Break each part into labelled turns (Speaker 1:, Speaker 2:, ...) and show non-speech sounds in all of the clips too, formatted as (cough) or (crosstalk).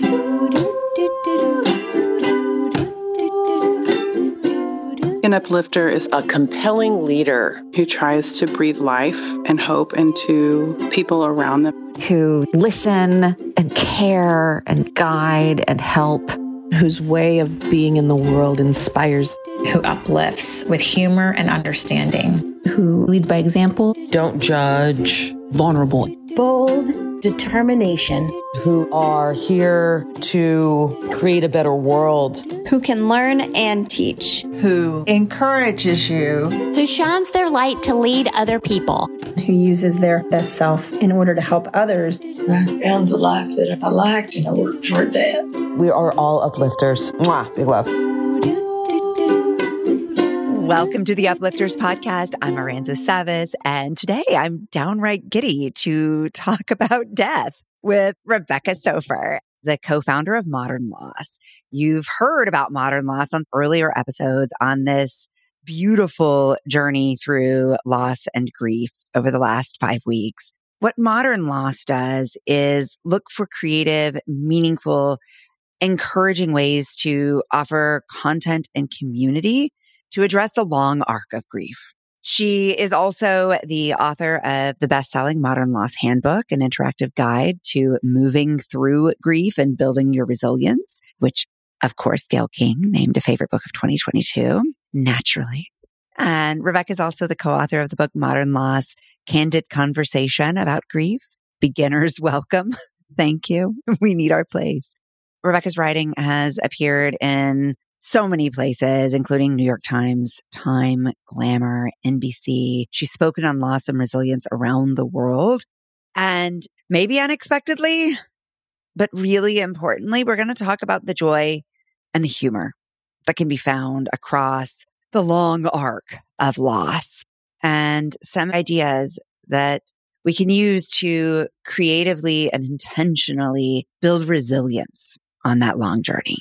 Speaker 1: An uplifter is
Speaker 2: a compelling leader
Speaker 1: who tries to breathe life and hope into people around them,
Speaker 3: who listen and care and guide and help,
Speaker 4: whose way of being in the world inspires,
Speaker 5: who uplifts with humor and understanding,
Speaker 6: who leads by example,
Speaker 7: don't judge,
Speaker 4: vulnerable,
Speaker 8: bold determination,
Speaker 9: who are here to create a better world,
Speaker 10: who can learn and teach,
Speaker 11: who encourages you,
Speaker 12: who shines their light to lead other people,
Speaker 13: who uses their best self in order to help others.
Speaker 14: I found the life that I liked and I worked toward that.
Speaker 9: We are all uplifters. Mwah, big love.
Speaker 15: Welcome to the Uplifters podcast. I'm Aranza Savas, and today I'm downright giddy to talk (laughs) about death with Rebecca Soffer, the co-founder of Modern Loss. You've heard about Modern Loss on earlier episodes on this beautiful journey through loss and grief over the last five weeks. What Modern Loss does is look for creative, meaningful, encouraging ways to offer content and community to address the long arc of grief. She is also the author of the best-selling Modern Loss Handbook, an interactive guide to moving through grief and building your resilience, which of course Gayle King named a favorite book of 2022, naturally. And Rebecca is also the co-author of the book Modern Loss, Candid Conversation about Grief. Beginners welcome. (laughs) Thank you. We need our place. Rebecca's writing has appeared in so many places, including New York Times, Time, Glamour, NBC. She's spoken on loss and resilience around the world. And maybe unexpectedly, but really importantly, we're going to talk about the joy and the humor that can be found across the long arc of loss and some ideas that we can use to creatively and intentionally build resilience on that long journey.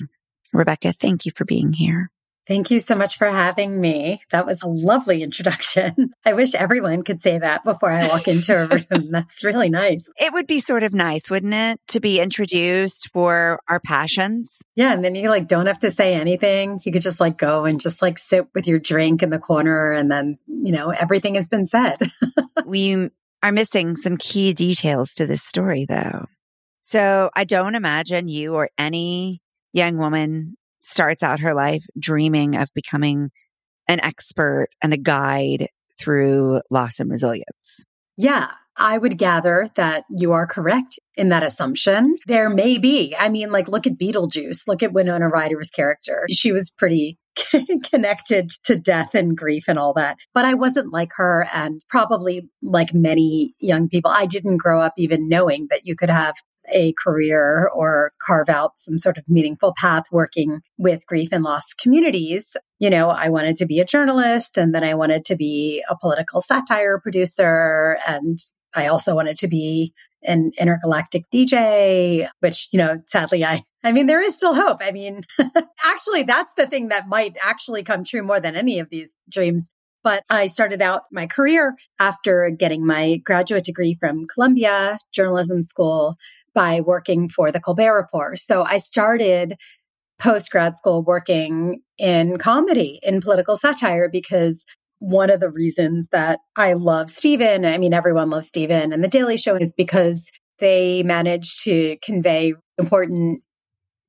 Speaker 15: Rebecca, thank you for being here.
Speaker 13: Thank you so much for having me. That was a lovely introduction. (laughs) I wish everyone could say that before I walk into a (laughs) room. That's really nice.
Speaker 15: It would be sort of nice, wouldn't it, to be introduced for our passions?
Speaker 13: Yeah. And then you like don't have to say anything. You could just like go and just like sit with your drink in the corner and then, you know, everything has been said. (laughs)
Speaker 15: we are missing some key details to this story though. So I don't imagine you or any young woman starts out her life dreaming of becoming an expert and a guide through loss and resilience.
Speaker 13: Yeah, I would gather that you are correct in that assumption. There may be. I mean, like, look at Beetlejuice. Look at Winona Ryder's character. She was pretty (laughs) connected to death and grief and all that. But I wasn't like her. And probably like many young people, I didn't grow up even knowing that you could have a career or carve out some sort of meaningful path working with grief and loss communities. You know, I wanted to be a journalist and then I wanted to be a political satire producer. And I also wanted to be an intergalactic DJ, which, you know, sadly I I mean, there is still hope. I mean, (laughs) actually, that's the thing that might actually come true more than any of these dreams. But I started out my career after getting my graduate degree from Columbia Journalism School by working for the Colbert Report. So I started post grad school working in comedy, in political satire, because one of the reasons that I love Stephen, I mean, everyone loves Stephen and The Daily Show is because they manage to convey important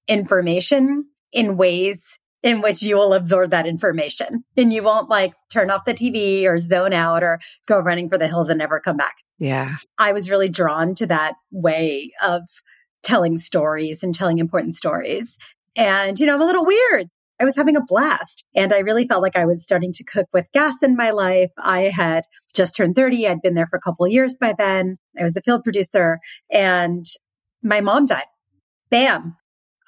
Speaker 13: information in ways in which you will absorb that information and you won't like turn off the TV or zone out or go running for the hills and never come back.
Speaker 15: Yeah.
Speaker 13: I was really drawn to that way of telling stories and telling important stories. And, you know, I'm a little weird. I was having a blast and I really felt like I was starting to cook with gas in my life. I had just turned 30. I'd been there for a couple of years by then. I was a field producer and my mom died. Bam.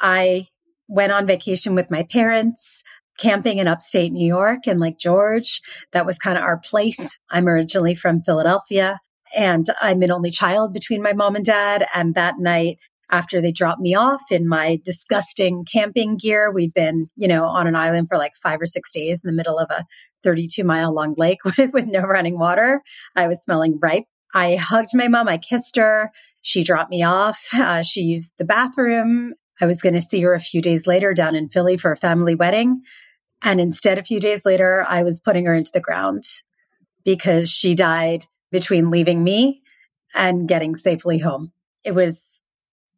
Speaker 13: I went on vacation with my parents camping in upstate New York and Lake George. That was kind of our place. I'm originally from Philadelphia. And I'm an only child between my mom and dad. And that night, after they dropped me off in my disgusting camping gear, we'd been, you know, on an island for like five or six days in the middle of a 32 mile long lake (laughs) with, with no running water. I was smelling ripe. I hugged my mom. I kissed her. She dropped me off. Uh, she used the bathroom. I was going to see her a few days later down in Philly for a family wedding. And instead, a few days later, I was putting her into the ground because she died between leaving me and getting safely home. It was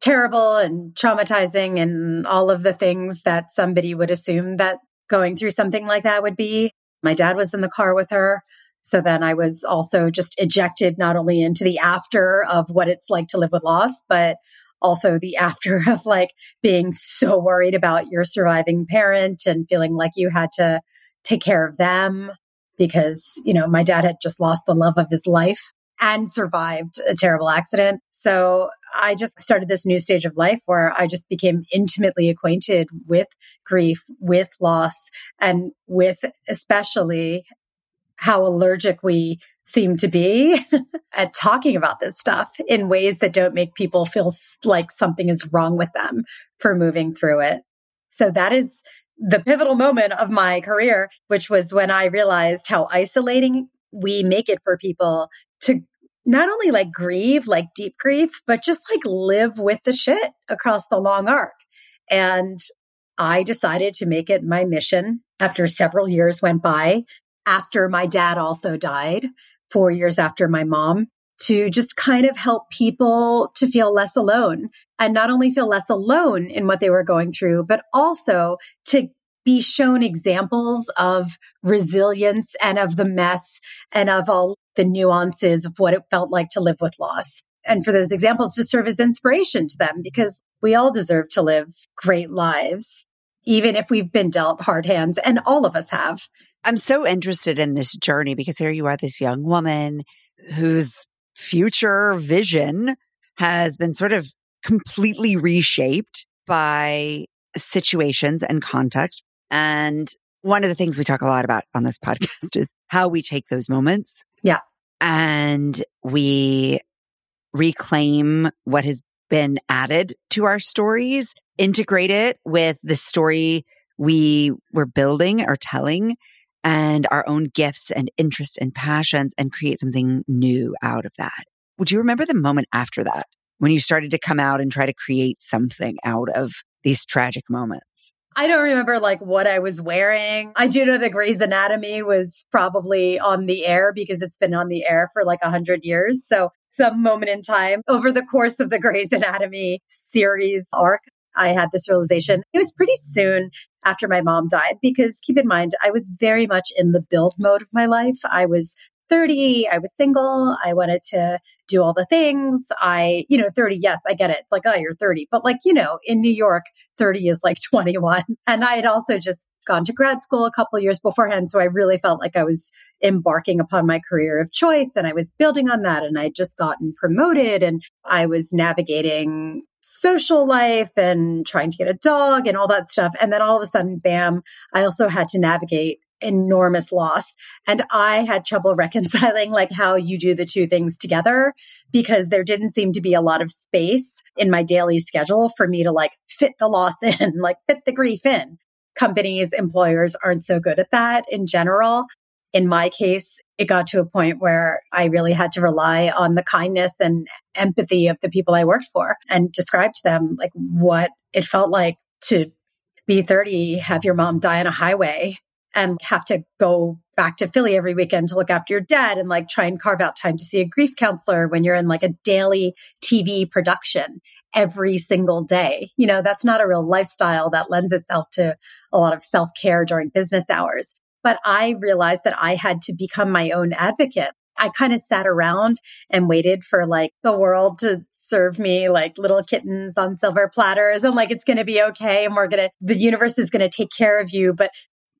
Speaker 13: terrible and traumatizing and all of the things that somebody would assume that going through something like that would be. My dad was in the car with her. So then I was also just ejected not only into the after of what it's like to live with loss, but also the (laughs) after of like being so worried about your surviving parent and feeling like you had to take care of them because, you know, my dad had just lost the love of his life and survived a terrible accident. So I just started this new stage of life where I just became intimately acquainted with grief, with loss, and with especially how allergic we seem to be (laughs) at talking about this stuff in ways that don't make people feel like something is wrong with them for moving through it. So that is the pivotal moment of my career, which was when I realized how isolating we make it for people to not only like grieve, like deep grief, but just like live with the shit across the long arc. And I decided to make it my mission after several years went by after my dad also died, four years after my mom, to just kind of help people to feel less alone and not only feel less alone in what they were going through, but also to be shown examples of resilience and of the mess and of all the nuances of what it felt like to live with loss. And for those examples to serve as inspiration to them because we all deserve to live great lives, even if we've been dealt hard hands and all of us have.
Speaker 15: I'm so interested in this journey because here you are, this young woman whose future vision has been sort of completely reshaped by situations and context. And one of the things we talk a lot about on this podcast (laughs) is how we take those moments.
Speaker 13: Yeah.
Speaker 15: And we reclaim what has been added to our stories, integrate it with the story we were building or telling and our own gifts and interests and passions and create something new out of that. Would you remember the moment after that when you started to come out and try to create something out of these tragic moments?
Speaker 13: I don't remember like what I was wearing. I do know that Grey's Anatomy was probably on the air because it's been on the air for like a hundred years. So some moment in time over the course of the Grey's Anatomy series arc, I had this realization. It was pretty soon after my mom died because keep in mind, I was very much in the build mode of my life. I was 30. I was single. I wanted to do all the things. I, you know, 30, yes, I get it. It's like, oh, you're 30. But like, you know, in New York, 30 is like (laughs) 21. And I had also just gone to grad school a couple years beforehand. So I really felt like I was embarking upon my career of choice and I was building on that. And I'd just gotten promoted and I was navigating social life and trying to get a dog and all that stuff. And then all of a sudden, bam, I also had to navigate enormous loss. And I had trouble (laughs) reconciling like how you do the two things together because there didn't seem to be a lot of space in my daily schedule for me to like fit the loss (laughs) in, like fit the grief in. Companies, employers aren't so good at that in general. In my case, it got to a point where I really had to rely on the kindness and empathy of the people I worked for and describe to them like what it felt like to be 30, have your mom die on a highway and have to go back to Philly every weekend to look after your dad and like try and carve out time to see a grief counselor when you're in like a daily TV production every single day. You know, that's not a real lifestyle that lends itself to a lot of self care during business hours. But I realized that I had to become my own advocate. I kind of sat around and waited for like the world to serve me like little kittens on silver platters and like it's going to be okay and we're going to the universe is going to take care of you but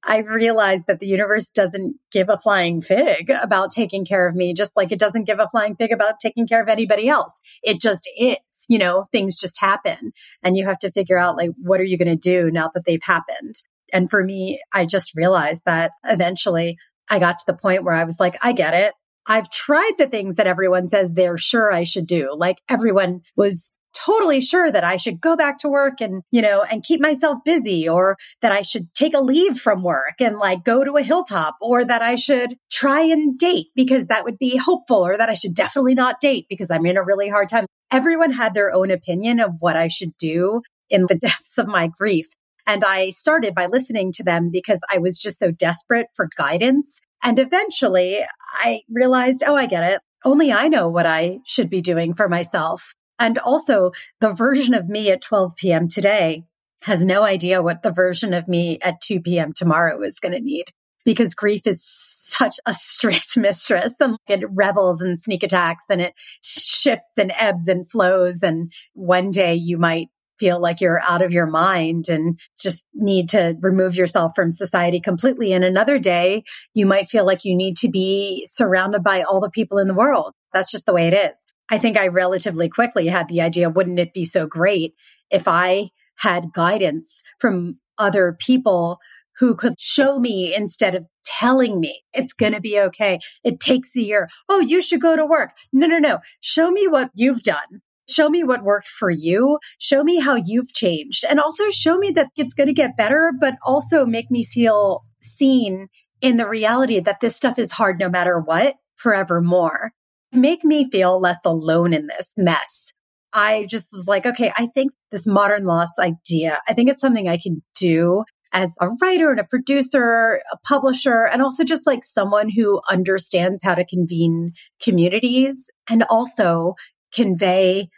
Speaker 13: I've realized that the universe doesn't give a flying fig about taking care of me, just like it doesn't give a flying fig about taking care of anybody else. It just is, you know, things just happen and you have to figure out like, what are you going to do now that they've happened? And for me, I just realized that eventually I got to the point where I was like, I get it. I've tried the things that everyone says they're sure I should do. Like everyone was totally sure that I should go back to work and, you know, and keep myself busy or that I should take a leave from work and like go to a hilltop or that I should try and date because that would be hopeful or that I should definitely not date because I'm in a really hard time. Everyone had their own opinion of what I should do. in the (laughs) depths of my grief. And I started by listening to them because I was just so desperate for guidance. And eventually I realized, oh, I get it. Only I know what I should be doing for myself. And also the version of me at 12 p.m. today has no idea what the version of me at 2 p.m. tomorrow is going to need because grief is such a strict (laughs) mistress and it revels in sneak attacks and it shifts and ebbs and flows. And one day you might feel like you're out of your mind and just need to remove yourself from society completely. And another day you might feel like you need to be surrounded by all the people in the world. That's just the way it is. I think I relatively quickly had the idea, wouldn't it be so great if I had guidance from other people who could show me instead of telling me it's going to be okay. It takes a year. Oh, you should go to work. No, no, no. Show me what you've done. Show me what worked for you. Show me how you've changed and also show me that it's going to get better, but also make me feel seen in the reality that this stuff is hard no matter what forevermore. Make me feel less alone in this mess. I just was like, okay, I think this modern loss idea, I think it's something I can do as a writer and a producer, a publisher, and also just like someone who understands how to convene communities and also convey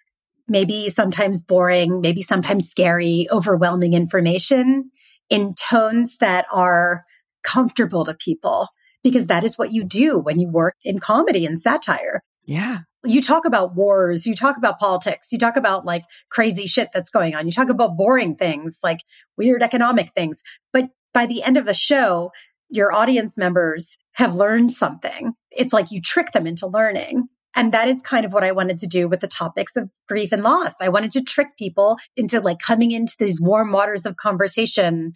Speaker 13: maybe sometimes boring, maybe sometimes scary, overwhelming information in tones that are comfortable to people because that is what you do when you work in comedy and satire.
Speaker 15: Yeah.
Speaker 13: You talk about wars, you talk about politics, you talk about like crazy shit that's going on. You talk about boring things like weird economic things. But by the end of the show, your audience members have learned something. It's like you trick them into learning. And that is kind of what I wanted to do with the topics of grief and loss. I wanted to trick people into like coming into these warm waters of conversation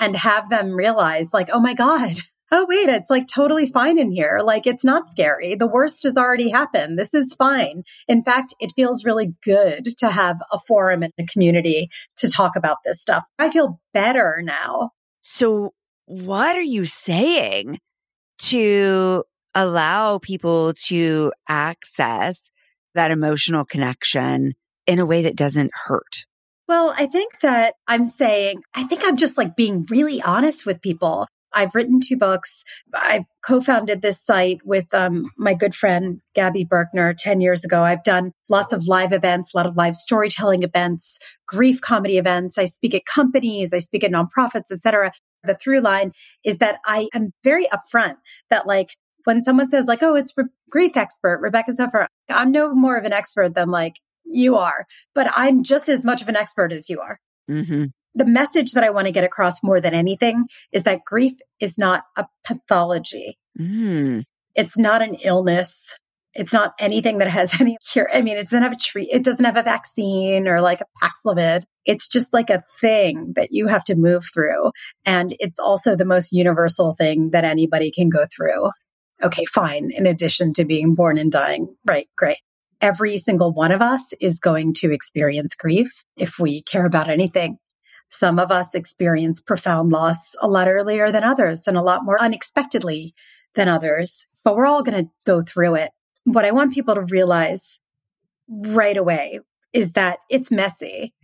Speaker 13: and have them realize like, oh my God, (laughs) oh, wait, it's like totally fine in here. Like it's not scary. The worst has already happened. This is fine. In fact, it feels really good to have a forum and a community to talk about this stuff. I feel better now.
Speaker 15: So what are you saying to allow people to access that emotional connection in a way that doesn't hurt?
Speaker 13: Well, I think that I'm saying, I think I'm just like being really honest with people. I've written two books. I co-founded this site with um, my good friend Gabby Birkner 10 years ago. I've done lots of live events, a lot of live storytelling events, grief comedy events. I speak at companies, I speak at nonprofits, etc. The through line is that I am very upfront that like when someone says like, oh, it's re- grief expert, Rebecca Soffer, I'm no more of an expert than like you are, but I'm just as much of an expert as you are. Mm-hmm the message that I want to get across more than anything is that grief is not a pathology. Mm. It's not an illness. It's not anything that has (laughs) any cure. I mean, it doesn't have a treat. It doesn't have a vaccine or like a Paxlovid. It's just like a thing that you have to move through. And it's also the most universal thing that anybody can go through. Okay, fine. In addition to being born and dying. Right. Great. Every single one of us is going to experience grief if we care about anything. Some of us experience profound loss a lot earlier than others and a lot more unexpectedly than others, but we're all going to go through it. What I want people to realize right away is that it's messy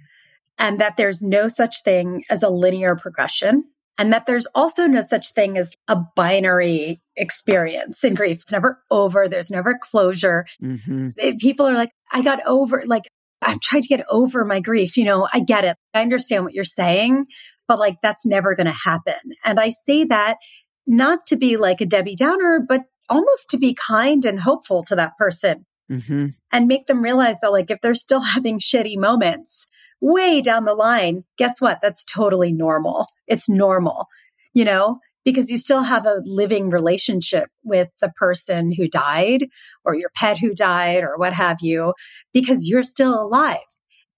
Speaker 13: and that there's no such thing as a linear progression and that there's also no such thing as a binary experience in grief. It's never over. There's never closure. Mm-hmm. People are like, I got over, like, I'm trying to get over my grief. You know, I get it. I understand what you're saying, but like that's never going to happen. And I say that not to be like a Debbie Downer, but almost to be kind and hopeful to that person mm-hmm. and make them realize that like if they're still (laughs) having shitty moments way down the line, guess what? That's totally normal. It's normal, you know? because you still have a living relationship with the person who died or your pet who died or what have you, because you're still alive.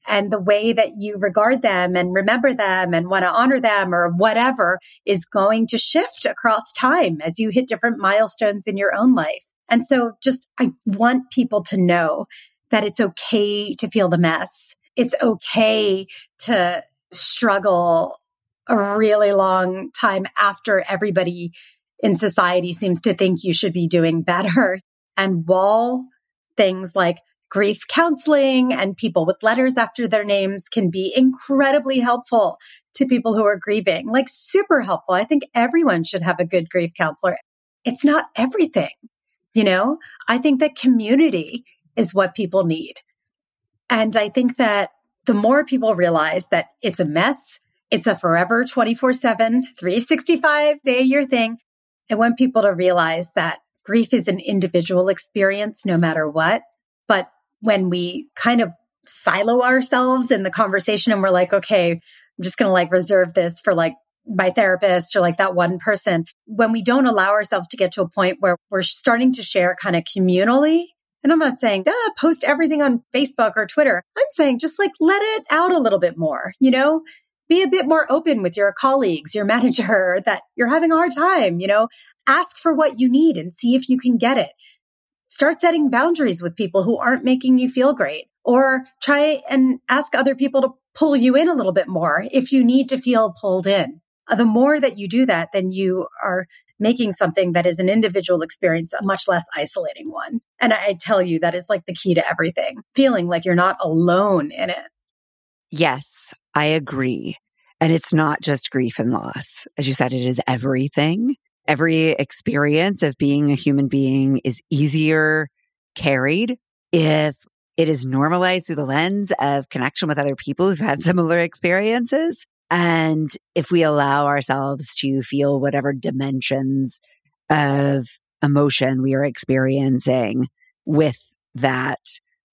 Speaker 13: And the way that you regard them and remember them and want to honor them or whatever is going to shift across time as you hit different milestones in your own life. And so just, I want people to know that it's okay to feel the mess. It's okay to struggle a really long time after everybody in society seems to think you should be doing better. (laughs) And while things like grief counseling and people with letters after their names can be incredibly helpful to people who are grieving, like super helpful. I think everyone should have a good grief counselor. It's not everything, you know? I think that community is what people need. And I think that the more people realize that it's a mess, it's a forever 24 7, 365 day a year thing. I want people to realize that grief is an individual experience no matter what. But when we kind of silo ourselves in the conversation and we're like, okay, I'm just going to like reserve this for like my therapist or like that one person. When we don't allow ourselves to get to a point where we're starting to share kind of communally, and I'm not saying, ah, post everything on Facebook or Twitter. I'm saying just like let it out a little bit more, you know, be a bit more open with your colleagues, your (laughs) manager that you're having a hard time, you know, ask for what you need and see if you can get it. Start setting boundaries with people who aren't making you feel great or try and ask other people to pull you in a little bit more if you need to feel pulled in. Uh, the more that you do that, then you are making something that is an individual experience a much less isolating one. And I tell you, that is like the key to everything, feeling like you're not alone in it.
Speaker 15: Yes, I agree. And it's not just grief and loss. As you said, it is everything. Every experience of being a human being is easier carried if it is normalized through the lens of connection with other people who've had (laughs) similar experiences. And if we allow ourselves to feel whatever dimensions of emotion we are experiencing with that.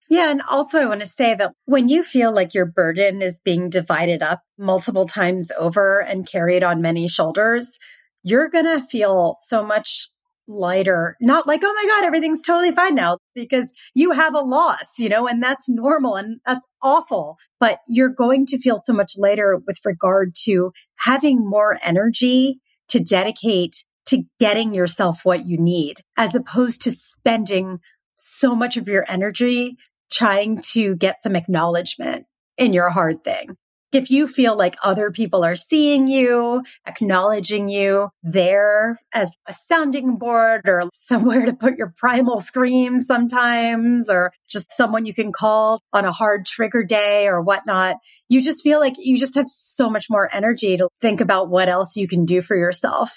Speaker 13: Yeah. And also, I want to say that when you feel like your burden is being divided up multiple times over and carried on many shoulders, you're going to feel so much lighter, not like, oh my God, everything's totally fine now because you have a loss, you know, and that's normal and that's awful. But you're going to feel so much later with regard to having more energy to dedicate to getting yourself what you need as opposed to spending so much of your energy trying to get some acknowledgement in your hard thing if you feel like other people are seeing you, acknowledging you there as a sounding board or (laughs) somewhere to put your primal scream sometimes, or just someone you can call on a hard trigger day or whatnot, you just feel like you just have so much more energy to think about what else you can do for yourself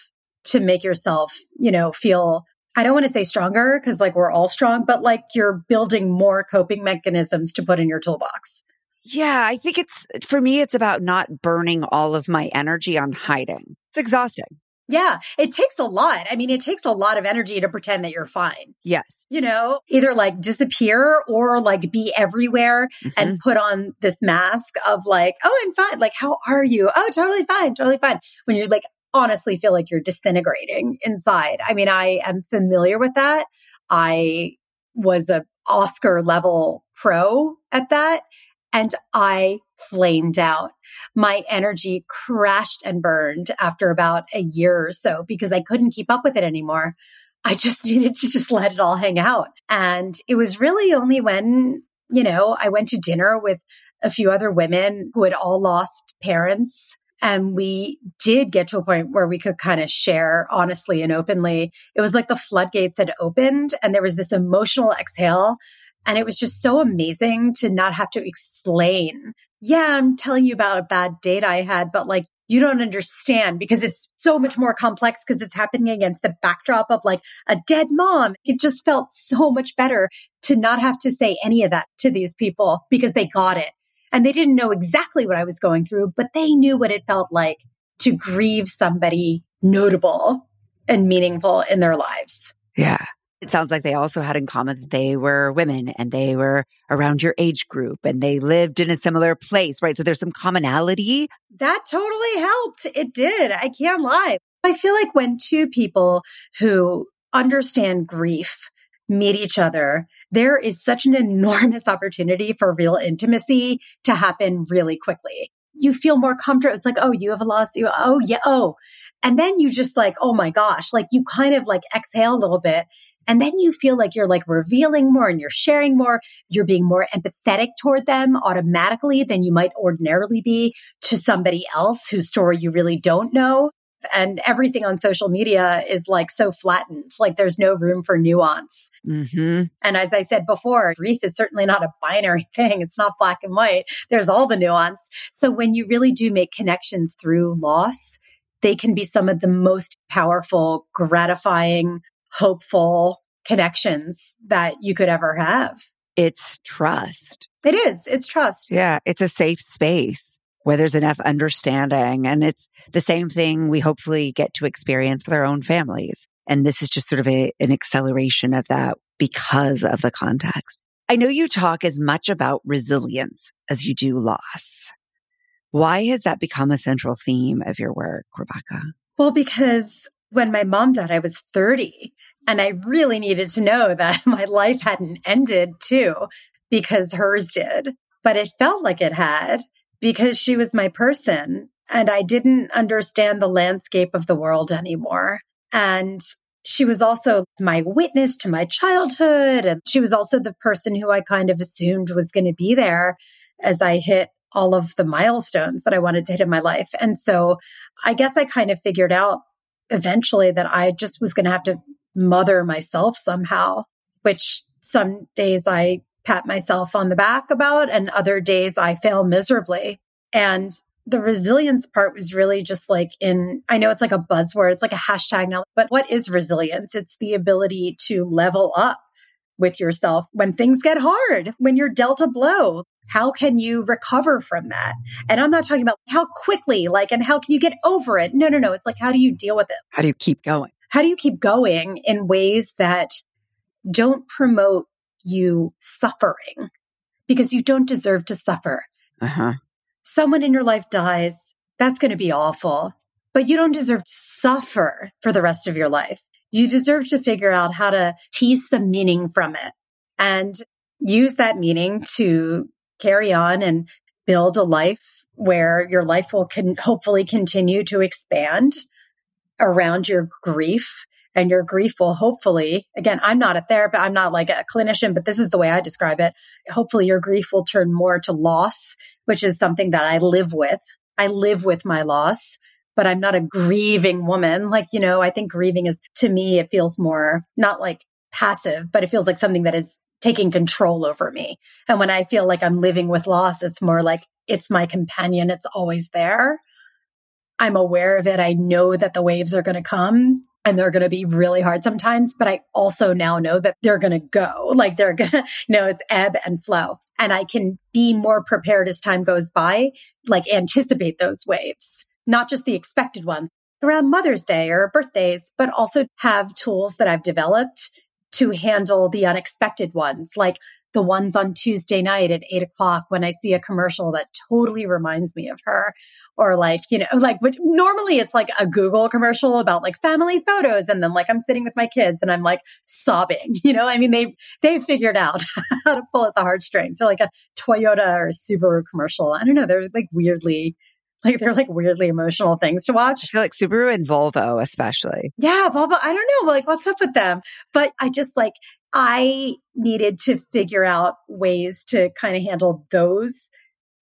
Speaker 13: to make yourself, you know, feel I don't want to say stronger because like we're all strong, but like you're building more coping mechanisms to put in your toolbox.
Speaker 15: Yeah, I think it's for me, it's about not burning all of my energy on hiding. It's exhausting.
Speaker 13: Yeah, it takes a lot. I mean, it takes a lot of energy to pretend that you're fine.
Speaker 15: Yes.
Speaker 13: You know, either like disappear or like be everywhere mm-hmm. and put on this mask of like, oh, I'm fine. Like, how are you? Oh, totally fine. Totally fine. When you're like, honestly feel like you're disintegrating inside. I mean, I am familiar with that. I was a Oscar level pro at that and I flamed out. My energy crashed and burned after about a year or so because I couldn't keep up with it anymore. I just (laughs) needed to just let it all hang out. And it was really only when, you know, I went to dinner with a few other women who had all lost parents. And we did get to a point where we could kind of share honestly and openly. It was like the floodgates had opened and there was this emotional exhale and it was just so amazing to not have to explain. Yeah, I'm telling you about a bad date I had, but like you don't understand because it's so much more complex because it's happening against the backdrop of like a dead mom. It just felt so much better to not have to say any of that to these people because they got it. And they didn't know exactly what I was going through, but they knew what it felt like to grieve somebody notable and meaningful in their lives.
Speaker 15: Yeah. It sounds like they also had in common that they were women and they were around your age group and they lived in a similar place, right? So there's some commonality.
Speaker 13: That totally helped. It did. I can't lie. I feel like when two people who understand grief meet each other, there is such an enormous opportunity for real intimacy to happen really quickly. You feel more comfortable. It's like, oh, you have a loss. You, oh, yeah. Oh, and then you just like, oh my gosh, like you kind of like exhale a little bit and then you feel like you're like revealing more and you're sharing more. You're being more empathetic toward them automatically than you might ordinarily be to somebody else whose story you really don't know. And everything on social media is like so flattened, like there's no room for nuance.
Speaker 15: Mm-hmm.
Speaker 13: And as I said before, grief is certainly not a binary (laughs) thing. It's not black and white. There's all the nuance. So when you really do make connections through loss, they can be some of the most powerful, gratifying, hopeful connections that you could ever have.
Speaker 15: It's trust.
Speaker 13: It is. It's trust.
Speaker 15: Yeah. It's a safe space where there's enough understanding. And it's the same thing we hopefully get to experience with our own families. And this is just sort of a, an acceleration of that because of the context. I know you talk as much about resilience as you do loss. Why has that become a central theme of your work, Rebecca?
Speaker 13: Well, because when my mom died, I was 30 and I really needed to know that (laughs) my life hadn't ended too, because hers did. But it felt like it had because she was my person and I didn't understand the landscape of the world anymore. And she was also my witness to my childhood. And she was also the person who I kind of assumed was going to be there as I hit all of the milestones that I wanted to hit in my life. And so I guess I kind of figured out eventually that I just was going to have to mother myself somehow, which some days I pat myself on the back about and other days I fail miserably. And the resilience part was really just like in, I know it's like a buzzword, it's like a hashtag now, but what is resilience? It's the ability to level up with yourself when things get hard, when you're dealt a blow. How can you recover from that? And I'm not talking about how quickly, like, and how can you get over it? No, no, no. It's like, how do you deal with it?
Speaker 15: How do you keep going?
Speaker 13: How do you keep going in ways that don't promote you suffering because you don't deserve to suffer?
Speaker 15: Uh-huh.
Speaker 13: Someone in your life dies. That's going to be awful, but you don't deserve to suffer for the rest of your life. You deserve to figure out how to tease some meaning from it and use that meaning to carry on and build a life where your life will can hopefully continue to expand around your grief and your grief will hopefully again i'm not a therapist i'm not like a clinician but this is the way i describe it. Hopefully your grief will turn more to loss which is something that i live with. I live with my loss but i'm not a grieving woman. Like you know i think grieving is to me it feels more not like passive but it feels like something that is taking control over me. And when I feel like I'm living with loss, it's more like it's my companion. It's always there. I'm aware of it. I know that the waves are going to come and they're going to be really hard sometimes, but I also now know that they're going to go. (laughs) Like they're going (laughs) to, you know, it's ebb and flow. And I can be more prepared as time goes by, like anticipate those waves, not just the expected ones around Mother's Day or birthdays, but also have tools that I've developed to handle the unexpected ones, like the ones on Tuesday night at eight o'clock when I see a commercial that totally reminds me of her. Or like, you know, like normally it's like a Google commercial about like family photos. And then like I'm sitting with my kids and I'm like sobbing, (laughs) you know, I mean, they, they figured out (laughs) how to pull at the heartstrings. They're like a Toyota or Subaru commercial. I don't know. They're like weirdly (laughs) like they're like weirdly emotional things to watch.
Speaker 15: I feel like Subaru and Volvo, especially.
Speaker 13: Yeah, Volvo. I don't know, like what's up with them? But I just like I needed to figure out ways to kind of handle those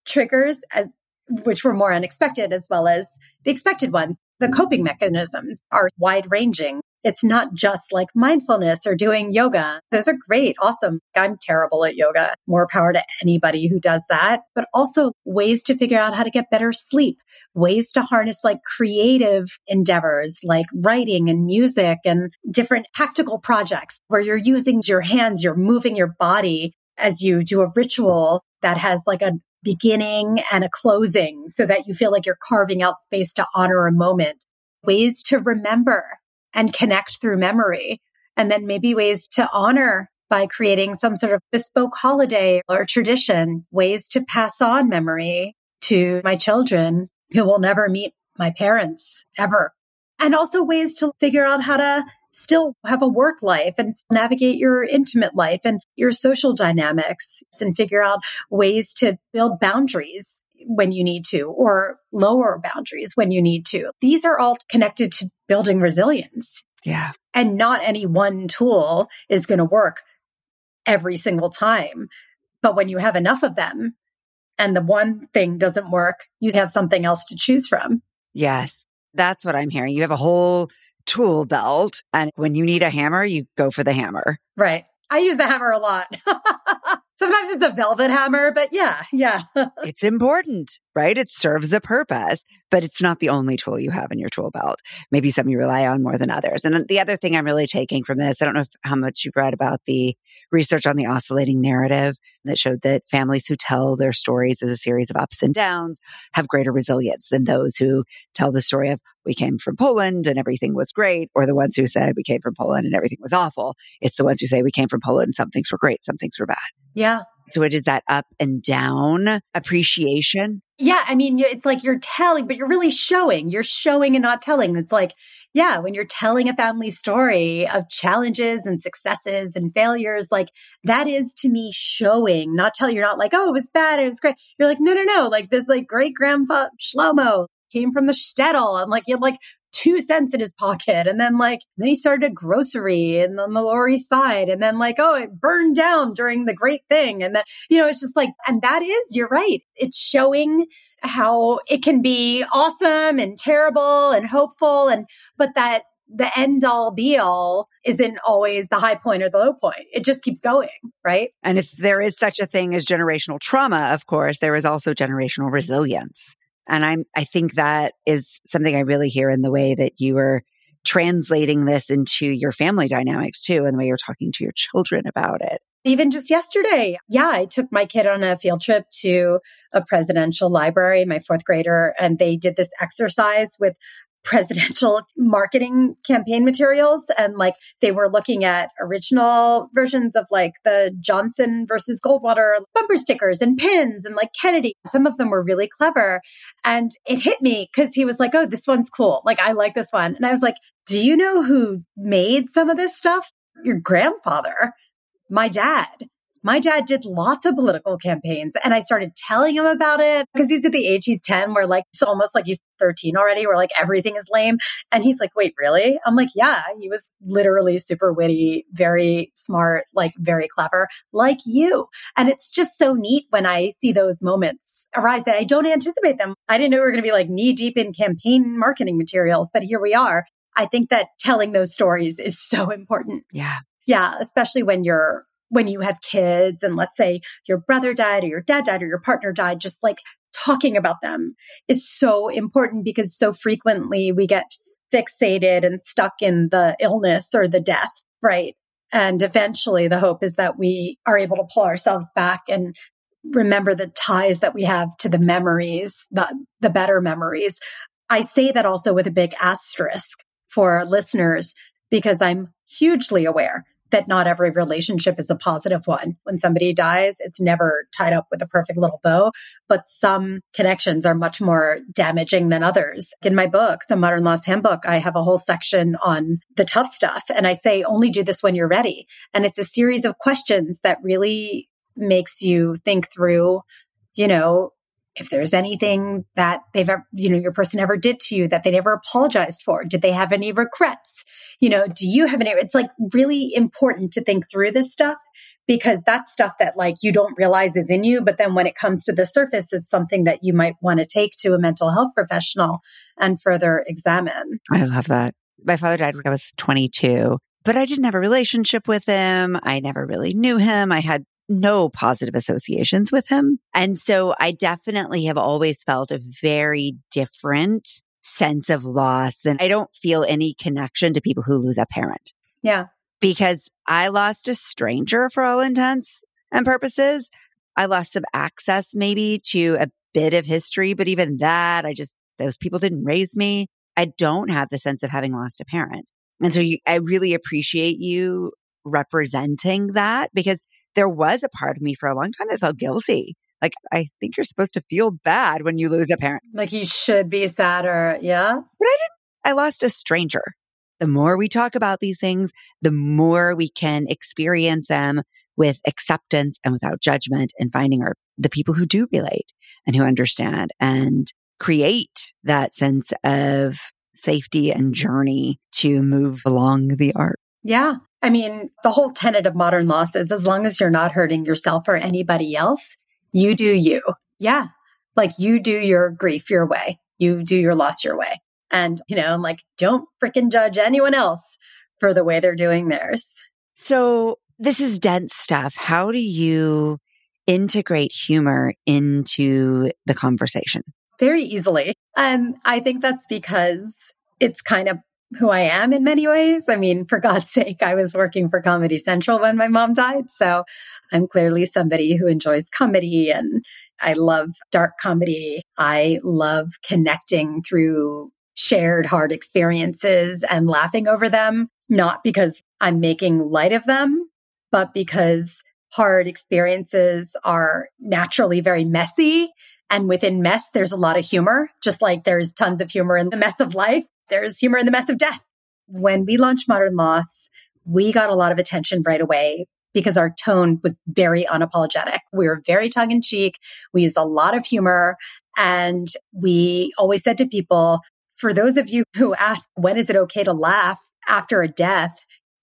Speaker 13: triggers as which were more unexpected as well as the expected ones. The coping mechanisms are wide ranging. It's not just like mindfulness or doing yoga. Those are great. Awesome. I'm terrible at yoga. More power to anybody who does that, but also ways to figure out how to get better sleep, ways to harness like creative endeavors like writing and music and different tactical projects where you're using your hands, you're moving your body as you do a ritual that has like a beginning and a closing so that you feel like you're carving out space to honor a moment. Ways to remember and connect through memory. And then maybe ways to honor by creating some sort of bespoke holiday or tradition, ways to pass on memory to my children who will never meet my parents ever. And also ways to figure out how to still have a work life and navigate your intimate life and your social dynamics and figure out ways to build boundaries when you need to or lower boundaries when you need to. These are all connected to building resilience.
Speaker 15: Yeah.
Speaker 13: And not any one tool is going to work every single time. But when you have enough of them and the one thing doesn't work, you have something else to choose from.
Speaker 15: Yes. That's what I'm hearing. You have a whole tool belt. And when you need a hammer, you go for the hammer.
Speaker 13: Right. I use the hammer a lot. (laughs) Sometimes it's a velvet hammer, but yeah, yeah. (laughs)
Speaker 15: it's important, right? It serves a purpose, but it's not the only tool you have in your tool belt. Maybe some you rely on more than others. And the other thing I'm really taking from this, I don't know if, how much you've read about the research on the oscillating narrative that showed that families who tell their stories as a series of ups and downs have greater resilience than those who tell the story of we came from Poland and everything was great, or the ones who said we came from Poland and everything was awful. It's the ones who say we came from Poland and some things were great, some things were bad.
Speaker 13: Yeah.
Speaker 15: So it is that up and down appreciation.
Speaker 13: Yeah. I mean, it's like you're telling, but you're really showing. You're showing and not telling. It's like, yeah, when you're telling a family story of challenges and successes and failures, like that is to me showing, not telling. You're not like, oh, it was bad. It was great. You're like, no, no, no. Like this, like great grandpa Shlomo came from the shtetl and like you're like two cents in his pocket. And then like, then he started a grocery and on the Lower East Side. And then like, oh, it burned down during the great thing. And then, you know, it's just like, and that is, you're right. It's showing how it can be awesome and terrible and hopeful. And, but that the end all be all isn't always the high point or the low point. It just keeps going, right?
Speaker 15: And if there is such a thing as generational trauma, of course, there is also generational mm-hmm. resilience. And I'm, I think that is something I really hear in the way that you are translating this into your family dynamics too, and the way you're talking to your children about it.
Speaker 13: Even just yesterday, yeah, I took my kid on a field trip to a presidential library, my fourth grader, and they did this exercise with presidential marketing campaign materials and like they were looking at original versions of like the Johnson versus Goldwater bumper stickers and pins and like Kennedy. Some of them were really clever. And it hit me because he was like, Oh, this one's cool. Like, I like this one. And I was like, Do you know who made some of this stuff? Your grandfather, my dad my dad did lots of political campaigns and I started telling him about it because he's at the age he's 10 where like it's almost like he's 13 already where like everything is lame. And he's like, wait, really? I'm like, yeah, he was literally super witty, very smart, like very clever, like you. And it's just so neat when I see those moments arise that I don't anticipate them. I didn't know we were going to be like knee deep in campaign marketing materials, but here we are. I think that telling those stories is so important.
Speaker 15: Yeah.
Speaker 13: Yeah, especially when you're when you have kids and let's say your brother died or your dad died or your partner died, just like talking about them is so important because so frequently we get fixated and stuck in the illness or the death, right? And eventually the hope is that we are able to pull ourselves back and remember the ties that we have to the memories, the, the better memories. I say that also with a big asterisk for listeners because I'm hugely aware that not every relationship is a positive one. When somebody dies, it's never tied up with a perfect little bow, but some connections are much more damaging than others. In my book, The Modern Loss Handbook, I have a whole section on the tough stuff. And I say, only do this when you're ready. And it's a series of questions that really makes you think through, you know, if there's anything that they've ever, you know, your person ever did to you that they never apologized for, did they have any regrets? You know, do you have any? It's like really important to think through this stuff because that's stuff that like you don't realize is in you. But then when it comes to the surface, it's something that you might want to take to a mental health professional and further examine.
Speaker 15: I love that. My father died when I was 22 but I didn't have a relationship with him. I never really knew him. I had no positive associations with him. And so I definitely have always felt a very different sense of loss and I don't feel any connection to people who lose a parent.
Speaker 13: Yeah.
Speaker 15: Because I lost a stranger for all intents and purposes. I lost some access maybe to a bit of history, but even that, I just, those people didn't raise me. I don't have the sense of having lost a parent. And so you, I really appreciate you representing that because there was a part of me for a long time that felt guilty. Like, I think you're supposed to feel bad when you lose a parent.
Speaker 13: Like, you should be sadder. Yeah.
Speaker 15: But I didn't. I lost a stranger. The more we talk about these things, the more we can experience them with acceptance and without judgment and finding our, the people who do relate and who understand and create that sense of safety and journey to move along the arc.
Speaker 13: Yeah. I mean, the whole tenet of modern loss is as long as you're not hurting yourself or anybody else, you do you. Yeah. Like you do your grief your way. You do your loss your way. And, you know, like, don't freaking judge anyone else for the way they're doing theirs.
Speaker 15: So this is dense stuff. How do you integrate humor into the conversation?
Speaker 13: Very easily. And I think that's because it's kind of who I am in many ways. I mean, for God's (laughs) sake, I was working for Comedy Central when my mom died. So I'm clearly somebody who enjoys comedy and I love dark comedy. I love connecting through shared hard experiences and laughing over them, not because I'm making light of them, but because hard experiences are naturally very messy. And within mess, there's a lot of humor, just like there's tons of humor in the mess of life. There's humor in the mess of death. When we launched Modern Loss, we got a lot of attention right away because our tone was very unapologetic. We were very tongue in cheek. We used a lot of humor. And we always said to people, for those of you who ask, when is it okay to laugh after a death?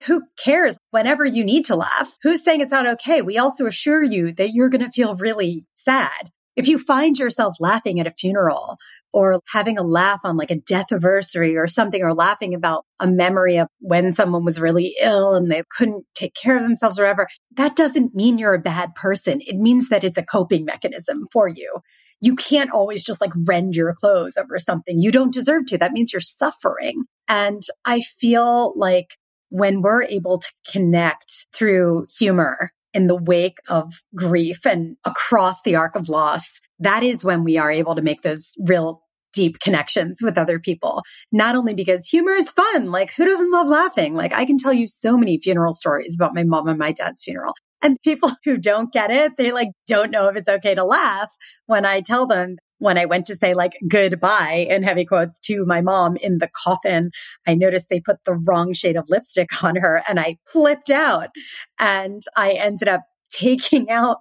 Speaker 13: Who cares whenever you need to laugh? Who's saying it's not okay? We also assure you that you're going to feel really sad. If you find yourself laughing at a funeral or having a laugh on like a death anniversary or something, or laughing about a memory of when someone was really ill and they couldn't take care of themselves or whatever, that doesn't mean you're a bad person. It means that it's a coping mechanism for you. You can't always just like rend your clothes over something you don't deserve to. That means you're suffering. And I feel like when we're able to connect through humor in the wake of grief and across the arc of loss, that is when we are able to make those real deep connections with other people. Not only because humor is fun, like who doesn't love laughing? Like I can tell you so many funeral stories about my mom and my dad's funeral. And (laughs) people who don't get it, they like don't know if it's okay to laugh when I tell them when I went to say like goodbye in heavy quotes to my mom in the coffin, I noticed they put the wrong shade of lipstick (laughs) on her and I flipped out and I ended up (laughs) taking out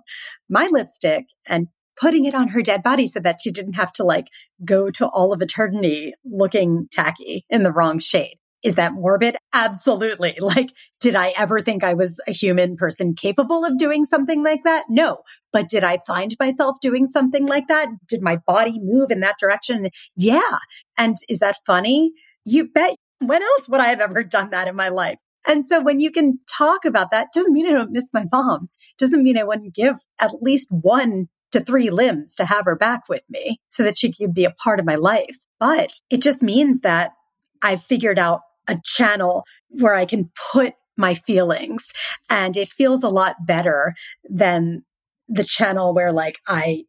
Speaker 13: my lipstick and putting it on her dead body so that she didn't have to like go to all of eternity looking tacky in the wrong shade. Is that morbid? Absolutely. (laughs) Like, did I ever think I was a human person capable of doing something like that? No. But did I find myself doing something like that? Did my body move in that direction? Yeah. And is that funny? You bet. When else would I have ever done that in my life? And so when you can talk about that, doesn't mean I don't miss my mom. Doesn't mean I wouldn't give at least one to three limbs to have her back with me so that she could be a part of my life. But it just means that I've figured out a channel where I can put my feelings and it feels a lot better than the channel where like I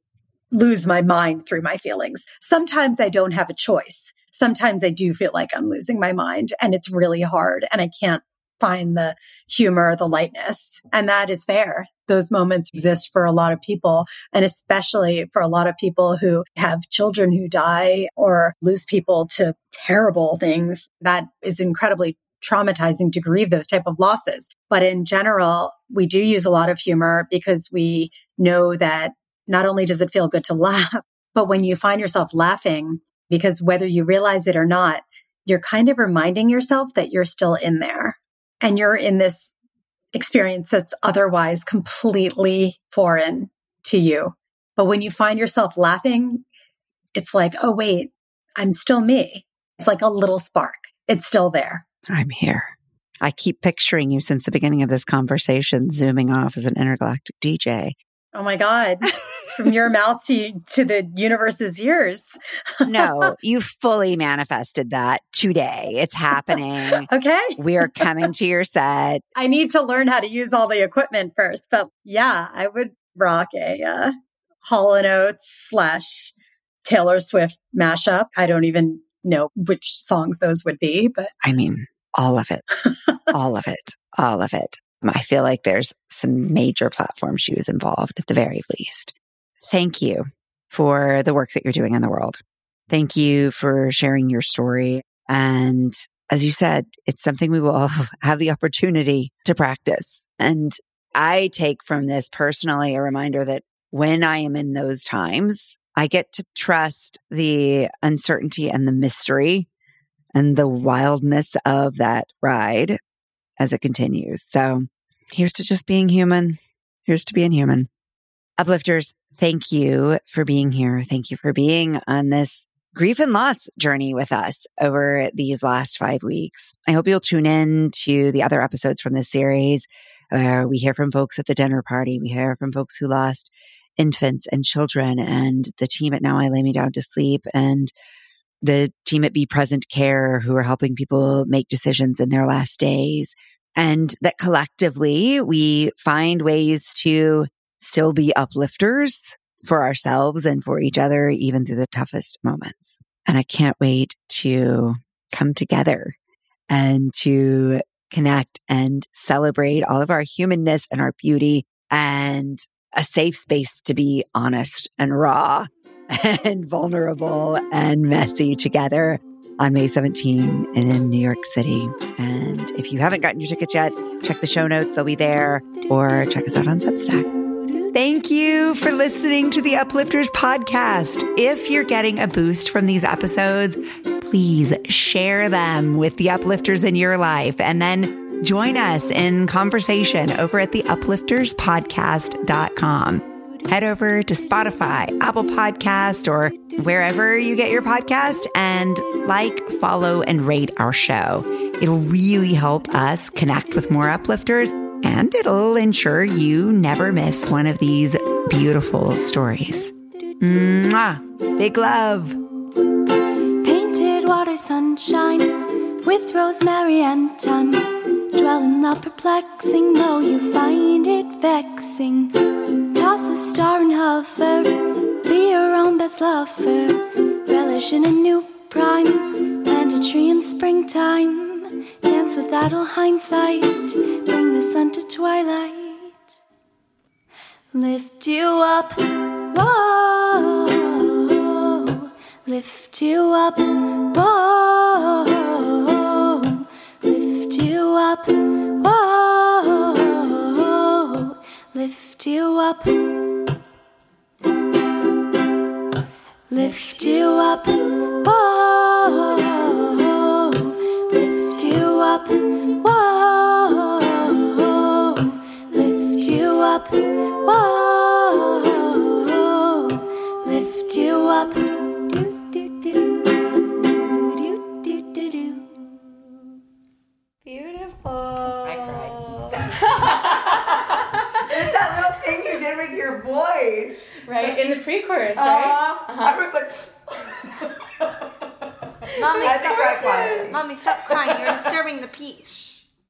Speaker 13: lose my mind through my feelings. Sometimes I don't have a choice. Sometimes I do feel like I'm losing my mind and it's really hard and I can't find the humor, the lightness. And that is fair. Those moments exist for a lot of people, and especially for a lot of people who have children who die or lose people to terrible things. That is incredibly traumatizing to grieve those type of losses. But in general, we do use a lot of humor because we know that not only does it feel good to (laughs) laugh, but when you find yourself laughing, because whether you realize it or not, you're kind of reminding yourself that you're still in there and you're in this experience that's otherwise completely foreign to you. But when you find yourself laughing, it's like, oh, wait, I'm still me. It's like a little spark. It's still there.
Speaker 15: I'm here. I keep picturing you since the beginning of this conversation, zooming off as an intergalactic DJ.
Speaker 13: Oh my God. From your (laughs) mouth to, to the universe's ears.
Speaker 15: no, (laughs) you fully manifested that today. It's happening. (laughs)
Speaker 13: okay.
Speaker 15: We are coming to your set.
Speaker 13: I need to learn how to use all the equipment first. But yeah, I would rock a uh, Hall Oates slash Taylor Swift mashup. I don't even know which songs those would be, but
Speaker 15: I mean, all of it, all of it, all of it. Um, I feel like there's some major platform shoes involved at the very least. Thank you for the work that you're doing in the world. Thank you for sharing your story. And as you said, it's something we will (laughs) have the opportunity to practice. And I take from this personally a reminder that when I am in those times, I get to trust the uncertainty and the mystery and the wildness of that ride as it continues. So here's to just being human. Here's to being human. Uplifters, thank you for being here. Thank you for being on this grief and loss journey with us over these last five weeks. I hope you'll tune in to the other episodes from this series where we hear from folks at the dinner party. We hear from folks who lost infants and children and the team at Now I Lay Me Down to Sleep and the team at Be Present Care who are helping people make decisions in their last days. And that collectively we find ways to still be uplifters for ourselves and for each other, even through the toughest moments. And I can't wait to come together and to connect and celebrate all of our humanness and our beauty and a safe space to be honest and raw (laughs) and vulnerable and messy together on May 17 in New York City. And if you haven't gotten your tickets yet, check the show notes. They'll be there or check us out on Substack. Thank you for listening to the Uplifters podcast. If you're getting a boost from these episodes, please share them with the uplifters in your life and then join us in conversation over at the uplifterspodcast.com. Head over to Spotify, Apple Podcast, or wherever you get your podcast and like, follow, and rate our show. It'll really help us connect with more uplifters and it'll ensure you never miss one of these beautiful stories. Mwah! Big love.
Speaker 6: Painted water sunshine with rosemary and thyme. Dwelling in perplexing, though you find it vexing. Toss a star and hover, be your own best lover. Relish in a new prime, plant a tree in springtime. Dance with idle hindsight, bring the sun to twilight. Lift you up, whoa. Lift you up, whoa. Lift you up, Lift you up. Lift you up, whoa. Lift you up, whoa. Lift you up, whoa.
Speaker 15: Did with your voice.
Speaker 7: Right, in the pre-chorus,
Speaker 15: Uh,
Speaker 7: right?
Speaker 15: I was like,
Speaker 16: Mommy,
Speaker 15: I had to cry
Speaker 16: stop.
Speaker 15: quietly.
Speaker 16: Mommy, stop crying. You're disturbing the peace.